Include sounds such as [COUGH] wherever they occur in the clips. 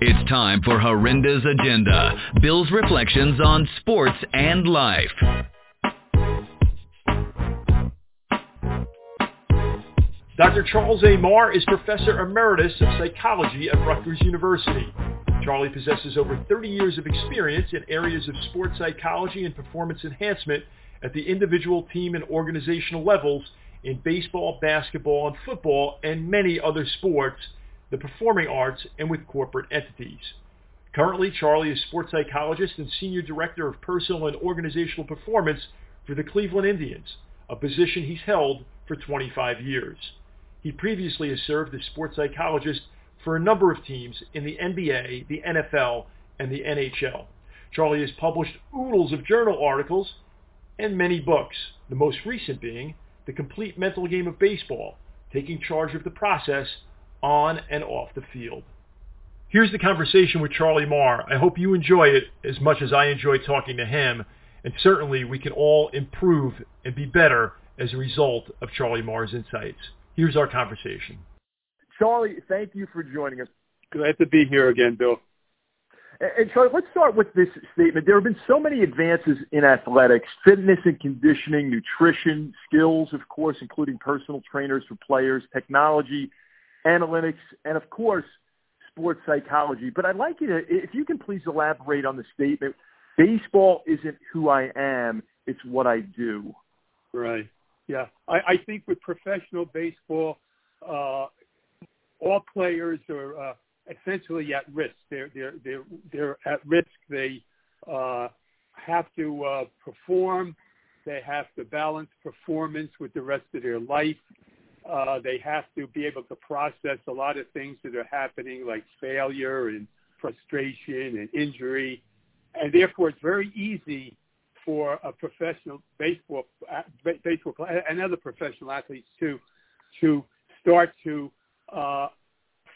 It's time for Horrendous Agenda, Bill's reflections on sports and life. Dr. Charles A. Maher is Professor Emeritus of Psychology at Rutgers University. Charlie possesses over 30 years of experience in areas of sports psychology and performance enhancement at the individual, team, and organizational levels in baseball, basketball, and football, and many other sports, the performing arts, and with corporate entities. Currently, Charlie is sports psychologist and senior director of personal and organizational performance for the Cleveland Indians, a position he's held for 25 years. He previously has served as sports psychologist for a number of teams in the NBA, the NFL, and the NHL. Charlie has published oodles of journal articles and many books, the most recent being The Complete Mental Game of Baseball, taking charge of the process on and off the field. Here's the conversation with Charlie Maher. I hope you enjoy it as much as I enjoy talking to him, and certainly we can all improve and be better as a result of Charlie Maher's insights. Here's our conversation. Charlie, thank you for joining us. Glad to be here again, Bill. And Charlie, let's start with this statement. There have been so many advances in athletics, fitness and conditioning, nutrition, skills, of course, including personal trainers for players, technology, analytics, and of course, sports psychology. But I'd like you to, if you can please elaborate on the statement, baseball isn't who I am, it's what I do. Right. Yeah, I, I think with professional baseball, uh, all players are uh, essentially at risk. They're they're they're they're at risk. They uh, have to uh, perform. They have to balance performance with the rest of their life. Uh, they have to be able to process a lot of things that are happening, like failure and frustration and injury, and therefore it's very easy for a professional baseball baseball and other professional athletes too to start to uh,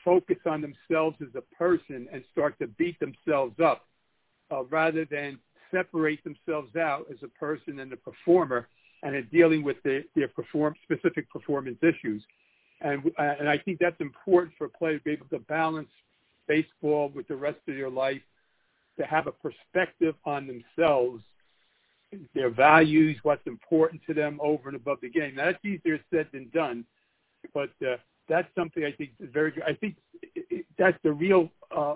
focus on themselves as a person and start to beat themselves up uh, rather than separate themselves out as a person and a performer and in dealing with the, their perform, specific performance issues. And, uh, and I think that's important for a player to be able to balance baseball with the rest of their life, to have a perspective on themselves their values, what's important to them over and above the game. Now, that's easier said than done, but uh, that's something I think is very good. I think that's the real uh,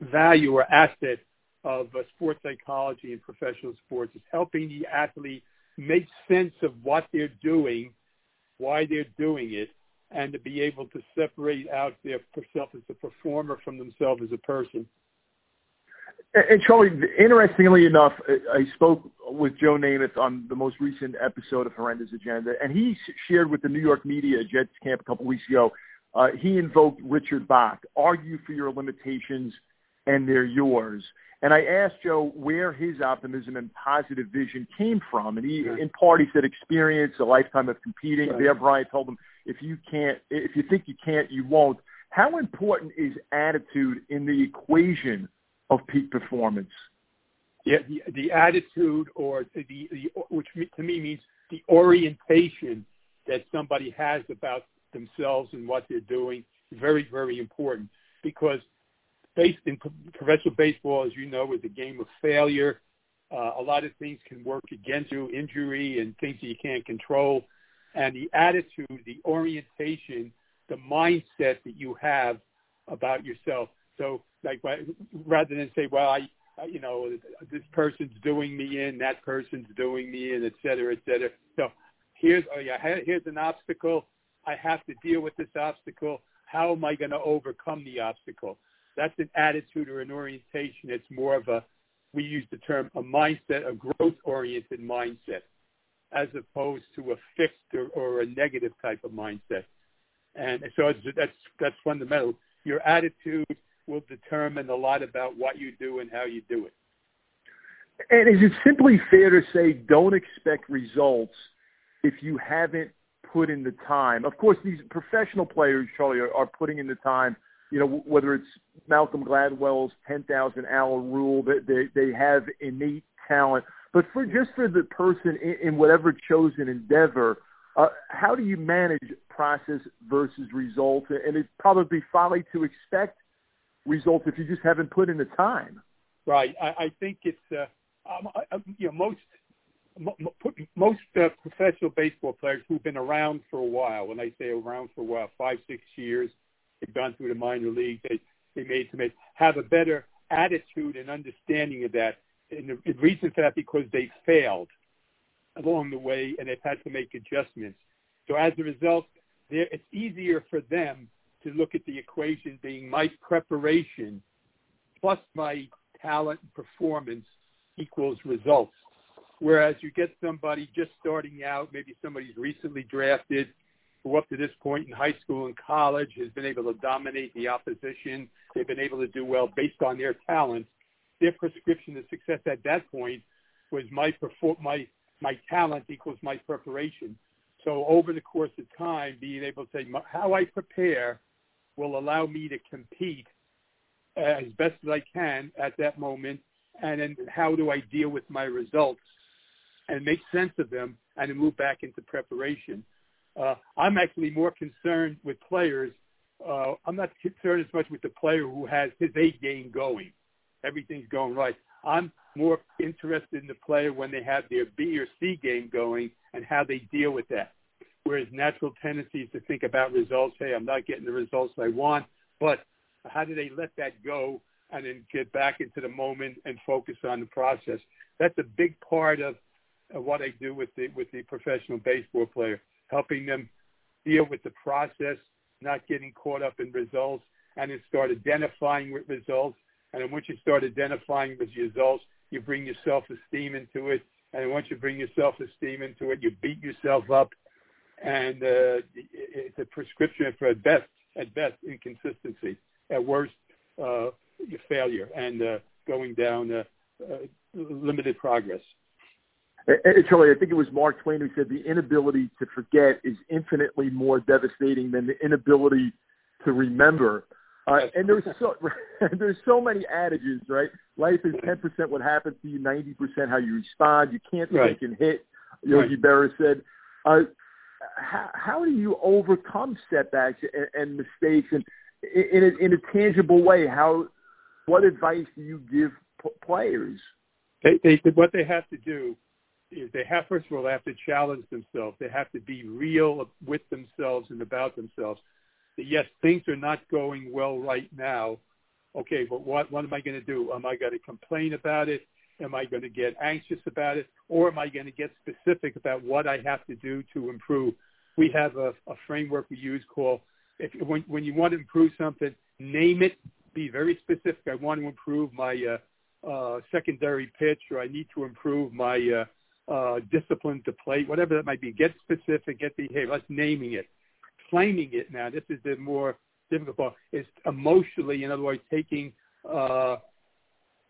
value or asset of uh, sports psychology and professional sports is helping the athlete make sense of what they're doing, why they're doing it, and to be able to separate out their self as a performer from themselves as a person. And Charlie, interestingly enough, I spoke with Joe Namath on the most recent episode of Horrendous Agenda, and he shared with the New York media at Jets camp a couple weeks ago. Uh, he invoked Richard Bach, argue for your limitations, and they're yours. And I asked Joe where his optimism and positive vision came from, and he, in part, he said experience, a lifetime of competing. Right. There, Brian told him, if you can't, if you think you can't, you won't. How important is attitude in the equation of peak performance? Yeah, the, the attitude or the, the which to me means the orientation that somebody has about themselves and what they're doing very very important because based in professional baseball as you know is a game of failure uh, a lot of things can work against you injury and things that you can't control and the attitude the orientation the mindset that you have about yourself so like rather than say, well, I, you know, this person's doing me in, that person's doing me in, et cetera, et cetera. So here's, oh yeah, here's an obstacle. I have to deal with this obstacle. How am I going to overcome the obstacle? That's an attitude or an orientation. It's more of a, we use the term a mindset, a growth-oriented mindset, as opposed to a fixed or, or a negative type of mindset. And so that's that's fundamental. Your attitude will determine a lot about what you do and how you do it. And is it simply fair to say don't expect results if you haven't put in the time? Of course, these professional players, Charlie, are, are putting in the time. You know, whether it's Malcolm Gladwell's 10,000 hour rule, that they, they have innate talent. But for just for the person in, in whatever chosen endeavor, uh, how do you manage process versus result? And it's probably folly to expect results if you just haven't put in the time. Right. I, I think it's uh, um, I, you know most most uh, professional baseball players who've been around for a while. When I say around for a while, five six years, they've gone through the minor league. They they made to make have a better attitude and understanding of that. And the, the reason for that because they failed along the way and they've had to make adjustments. So as a result, it's easier for them to look at the equation being my preparation plus my talent and performance equals results. Whereas you get somebody just starting out, maybe somebody's recently drafted, who up to this point in high school and college has been able to dominate the opposition. They've been able to do well based on their talent. Their prescription to success at that point was my my my talent equals my preparation. So over the course of time, being able to say how I prepare will allow me to compete as best as I can at that moment, and then how do I deal with my results and make sense of them and move back into preparation. Uh, I'm actually more concerned with players. Uh, I'm not concerned as much with the player who has his A game going. Everything's going right. I'm more interested in the player when they have their B or C game going and how they deal with that. Whereas natural tendencies to think about results, hey, I'm not getting the results I want, but how do they let that go and then get back into the moment and focus on the process? That's a big part of what I do with the with the professional baseball player, helping them deal with the process, not getting caught up in results, and then start identifying with results. And then once you start identifying with results, you bring your self-esteem into it. And once you bring your self-esteem into it, you beat yourself up. And uh, it's a prescription for at best, at best, inconsistency at worst, uh, failure and uh, going down uh, uh, limited progress. Charlie, I think it was Mark Twain who said the inability to forget is infinitely more devastating than the inability to remember. Uh, and there's so [LAUGHS] there's so many adages, right? Life is ten percent what happens to you, ninety percent how you respond. You can't right. think and hit. Yogi right. Berra said. Uh, how, how do you overcome setbacks and, and mistakes? And in a, in a tangible way, how what advice do you give p- players? They, they, what they have to do they have first of all they have to challenge themselves. They have to be real with themselves and about themselves. That yes, things are not going well right now. Okay, but what what am I going to do? Am I going to complain about it? Am I going to get anxious about it, or am I going to get specific about what I have to do to improve? We have a, a framework we use called if when when you want to improve something, name it. Be very specific. I want to improve my uh, uh, secondary pitch, or I need to improve my uh, uh, discipline to play, whatever that might be. Get specific. Get behavior. Let's naming it. Claiming it now. This is the more difficult part. Is emotionally, in other words, taking uh,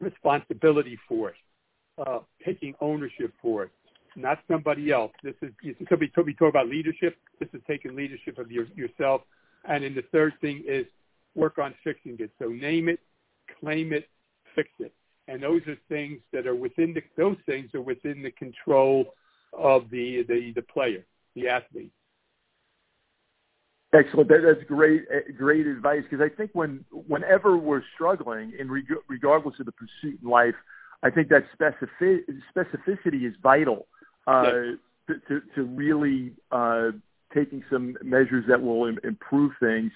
responsibility for it, uh, taking ownership for it not somebody else. This is somebody told me talk about leadership. This is taking leadership of your, yourself and then the third thing is work on fixing it. So name it, claim it, fix it. And those are things that are within the, those things are within the control of the, the, the player, the athlete. Excellent. That, that's great, eh, great advice. Because I think when, whenever we're struggling, in reg- regardless of the pursuit in life, I think that specific, specificity is vital uh, yes. to, to, to really uh, taking some measures that will Im- improve things.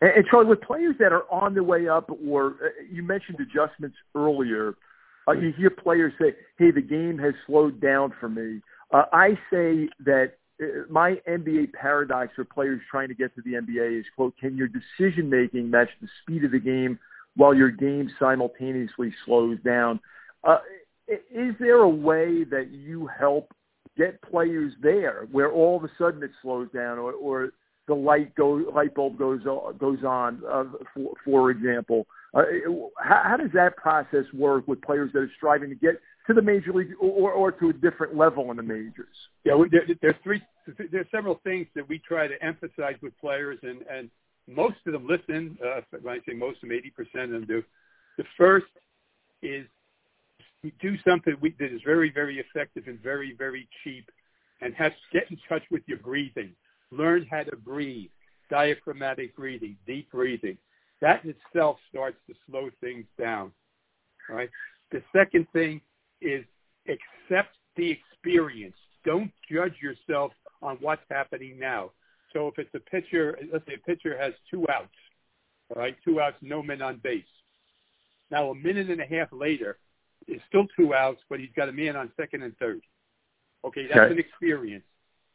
And, and Charlie, with players that are on the way up, or uh, you mentioned adjustments earlier, uh, you hear players say, "Hey, the game has slowed down for me." Uh, I say that uh, my NBA paradox for players trying to get to the NBA is, "quote Can your decision making match the speed of the game while your game simultaneously slows down?" Uh, is there a way that you help get players there where all of a sudden it slows down or, or the light go light bulb goes goes on uh, for for example. Uh, how, how does that process work with players that are striving to get to the major league or, or to a different level in the majors? Yeah there, there's three there's several things that we try to emphasize with players and and most of them listen uh, when I say most of them 80% of them do. The first is we do something we, that is very, very effective and very, very cheap, and have get in touch with your breathing. Learn how to breathe, diaphragmatic breathing, deep breathing. That in itself starts to slow things down. Right. The second thing is accept the experience. Don't judge yourself on what's happening now. So if it's a pitcher, let's say a pitcher has two outs, all right, two outs, no men on base. Now a minute and a half later, it's still two outs, but he's got a man on second and third. Okay, that's okay. an experience.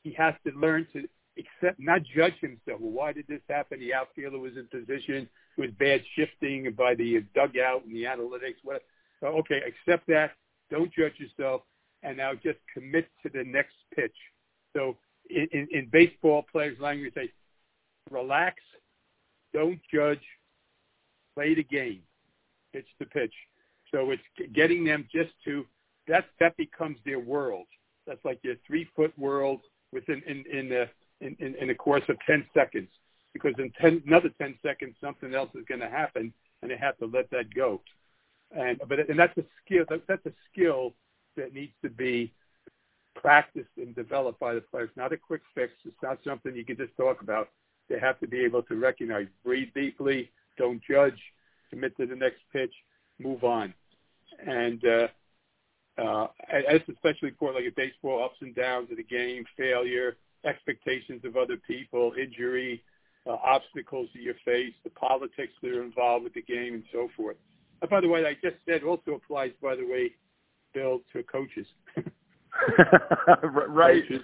He has to learn to accept, not judge himself. Well, why did this happen? The outfielder was in position. It was bad shifting by the dugout and the analytics. What? Okay, accept that. Don't judge yourself, and now just commit to the next pitch. So in, in, in baseball players' language, they relax, don't judge, play the game, pitch to pitch. So it's getting them just to that that becomes their world. That's like their three foot world within in in the in, in, in the course of ten seconds. Because in ten another ten seconds something else is going to happen and they have to let that go. And but and that's a skill that, that's a skill that needs to be practiced and developed by the players. Not a quick fix. It's not something you can just talk about. They have to be able to recognize, breathe deeply, don't judge, commit to the next pitch, move on. And uh, uh, it's especially important, like a baseball, ups and downs of the game, failure, expectations of other people, injury, uh, obstacles that you face, the politics that are involved with the game, and so forth. And by the way, I just said also applies, by the way, Bill, to coaches. [LAUGHS] right. Coaches.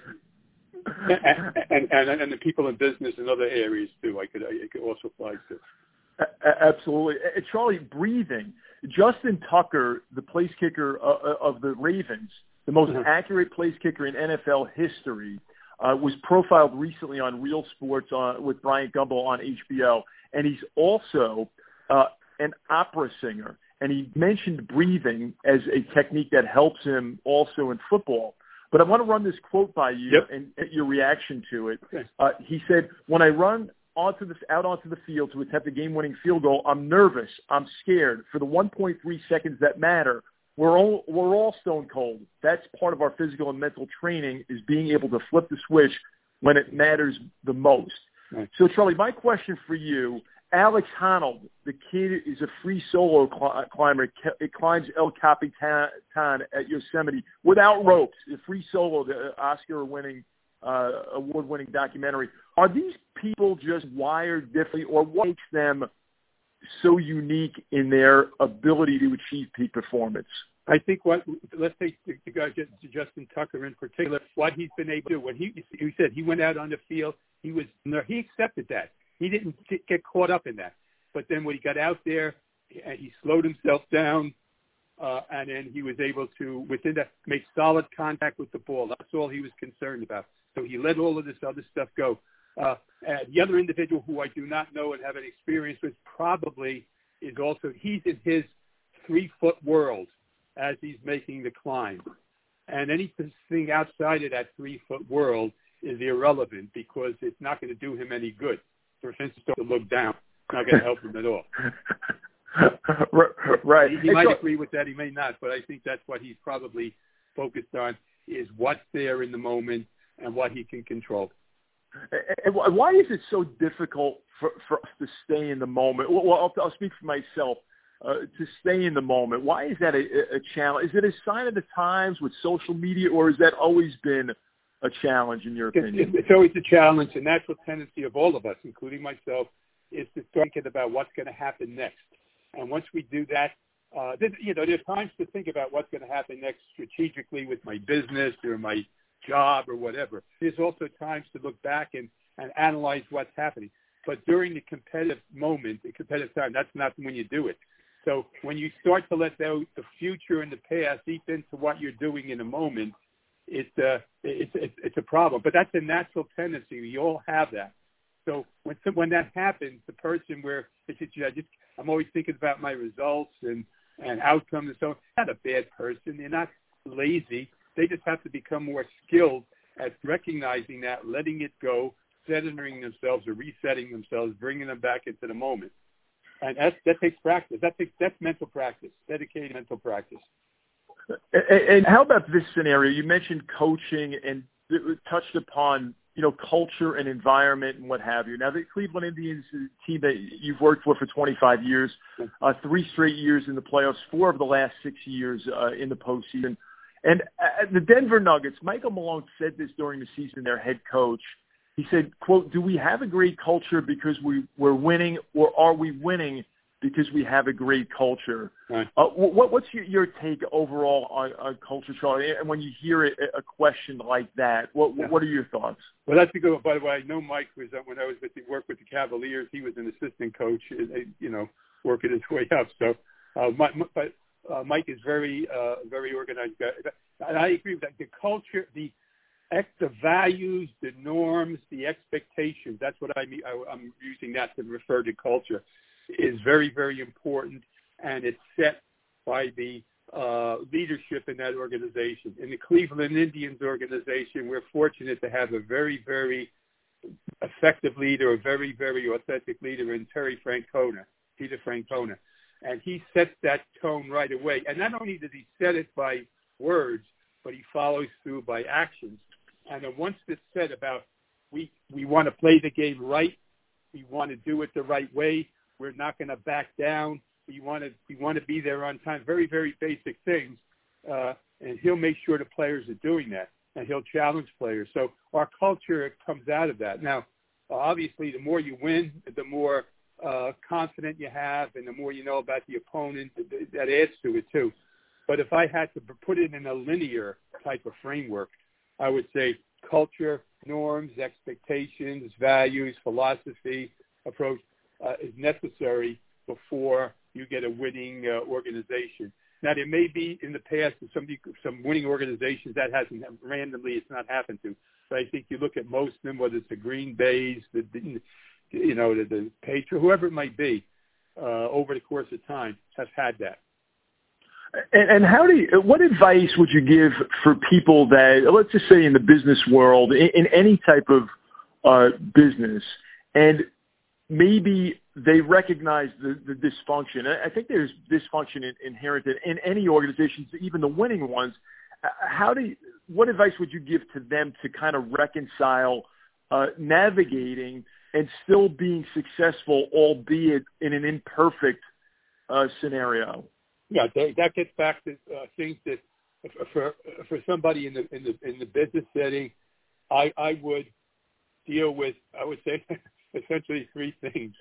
And, and, and and the people in business and other areas too. I could it could also apply to. Absolutely, and Charlie. Breathing. Justin Tucker, the place kicker uh, uh, of the Ravens, the most mm-hmm. accurate place kicker in NFL history, uh, was profiled recently on Real Sports on, with Bryant Gumbel on HBO, and he's also uh, an opera singer. And he mentioned breathing as a technique that helps him also in football. But I want to run this quote by you yep. and get your reaction to it. Okay. Uh, he said, "When I run onto the out onto the field to attempt a game-winning field goal, I'm nervous. I'm scared. For the 1.3 seconds that matter, we're all we're all stone cold. That's part of our physical and mental training is being able to flip the switch when it matters the most. Right. So, Charlie, my question for you: Alex Honnold, the kid is a free solo cl- climber. It climbs El Capitan at Yosemite without ropes. A free solo, the Oscar-winning uh, award-winning documentary. Are these people just wired differently, or what makes them so unique in their ability to achieve peak performance? I think what let's take the guy to Justin Tucker in particular, what he's been able to do. When he he said he went out on the field, he was no, he accepted that. He didn't get caught up in that. But then when he got out there, he slowed himself down, uh, and then he was able to within that make solid contact with the ball. That's all he was concerned about. So he let all of this other stuff go. Uh, the other individual who I do not know and have any experience with probably is also he's in his three foot world as he's making the climb. And anything outside of that three foot world is irrelevant because it's not going to do him any good. For instance, to look down, it's not going to help him at all. [LAUGHS] right. He, he might so, agree with that. He may not, but I think that's what he's probably focused on is what's there in the moment and what he can control. And why is it so difficult for, for us to stay in the moment? Well, I'll, I'll speak for myself. Uh, to stay in the moment, why is that a, a challenge? Is it a sign of the times with social media, or has that always been a challenge in your opinion? It's, it's always a challenge. The natural tendency of all of us, including myself, is to start thinking about what's going to happen next. And once we do that, uh, you know, there's times to think about what's going to happen next strategically with my business or my job or whatever. There's also times to look back and, and analyze what's happening. But during the competitive moment, the competitive time, that's not when you do it. So when you start to let the, the future and the past eat into what you're doing in a moment, it's a, it's, it's, it's a problem. But that's a natural tendency. We all have that. So when when that happens, the person where it's just, I just I'm always thinking about my results and and outcomes and so on. Not a bad person. They're not lazy. They just have to become more skilled at recognizing that, letting it go, centering themselves or resetting themselves, bringing them back into the moment. And that, that takes practice. That takes that's mental practice, dedicated mental practice. And how about this scenario? You mentioned coaching and touched upon you know, culture and environment and what have you. Now, the Cleveland Indians team that you've worked for for 25 years, uh, three straight years in the playoffs, four of the last six years uh, in the postseason. And uh, the Denver Nuggets, Michael Malone said this during the season, their head coach. He said, quote, do we have a great culture because we, we're winning or are we winning because we have a great culture? Right. Uh, what, what's your, your take overall on, on culture, Charlie? And when you hear a, a question like that, what, Yeah. what are your thoughts? Well, that's a good one. By the way, I know Mike was uh, when I was with the work with the Cavaliers. He was an assistant coach, uh, you know, working his [LAUGHS] way up. So, uh, my, my, but uh, Mike is very, uh, very organized guy. And I agree with that. The culture, the the values, the norms, the expectations. That's what I mean. I, I'm using that to refer to culture. Is very, very important, and it's set by the uh, leadership in that organization. In the Cleveland Indians organization, we're fortunate to have a very, very effective leader, a very, very authentic leader in Terry Francona, Peter Francona. And he sets that tone right away. And not only does he set it by words, but he follows through by actions. And once it's said about we, we want to play the game right, we want to do it the right way, we're not going to back down, we want to we want to be there on time. Very very basic things, uh, and he'll make sure the players are doing that, and he'll challenge players. So our culture comes out of that. Now, obviously, the more you win, the more uh, confident you have, and the more you know about the opponent. That adds to it too. But if I had to put it in a linear type of framework, I would say culture, norms, expectations, values, philosophy, approach uh, is necessary before you get a winning uh, organization. Now, there may be in the past some some winning organizations that hasn't randomly it's not happened to, but I think you look at most of them, whether it's the Green Bays, the, the you know the, the Patriots, whoever it might be, uh, over the course of time, has had that. And, and how do you, what advice would you give for people that, let's just say in the business world, in, in any type of uh, business, and maybe they recognize the, the dysfunction. I think there's dysfunction in, inherent in, in any organizations, even the winning ones. Uh, How do you, what advice would you give to them to kind of reconcile uh, navigating and still being successful, albeit in an imperfect uh, scenario? Yeah, that, that gets back to uh, things that for for somebody in the in the in the business setting, I I would deal with. I would say [LAUGHS] essentially three things: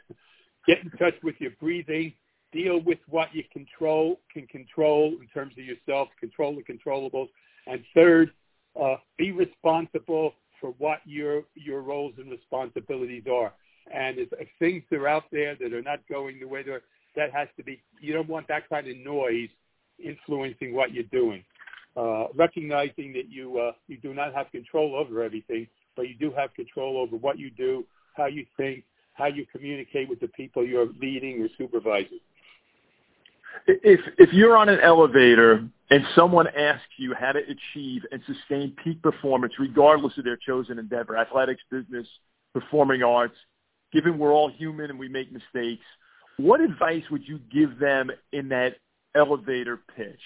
get in touch with your breathing, deal with what you control can control in terms of yourself, control the controllables, and third, uh, be responsible for what your your roles and responsibilities are. And if, if things are out there that are not going the way they're that has to be you don't want that kind of noise influencing what you're doing uh, recognizing that you uh, you do not have control over everything but you do have control over what you do how you think how you communicate with the people you're leading or supervising if if you're on an elevator and someone asks you how to achieve and sustain peak performance regardless of their chosen endeavor athletics business performing arts given we're all human and we make mistakes what advice would you give them in that elevator pitch?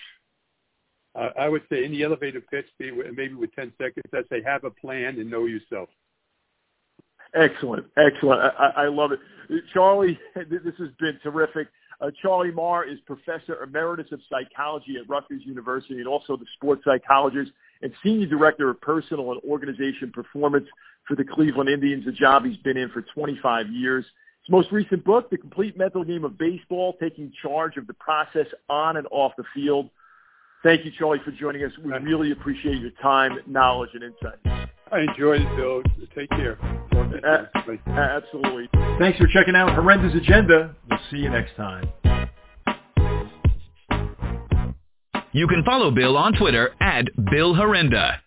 Uh, I would say in the elevator pitch, maybe with 10 seconds, I'd say have a plan and know yourself. Excellent, excellent. I, I love it. Charlie, [LAUGHS] this has been terrific. Uh, Charlie Maher is Professor Emeritus of Psychology at Rutgers University and also the sports psychologist and Senior Director of Personal and Organization Performance for the Cleveland Indians, a job he's been in for 25 years. His most recent book, The Complete Mental Game of Baseball, taking charge of the process on and off the field. Thank you, Charlie, for joining us. We really appreciate your time, knowledge, and insight. I enjoyed it, Bill. Take care. Uh, absolutely. Thanks for checking out Horrendous Agenda. We'll see you next time. You can follow Bill on Twitter at Bill Horrenda.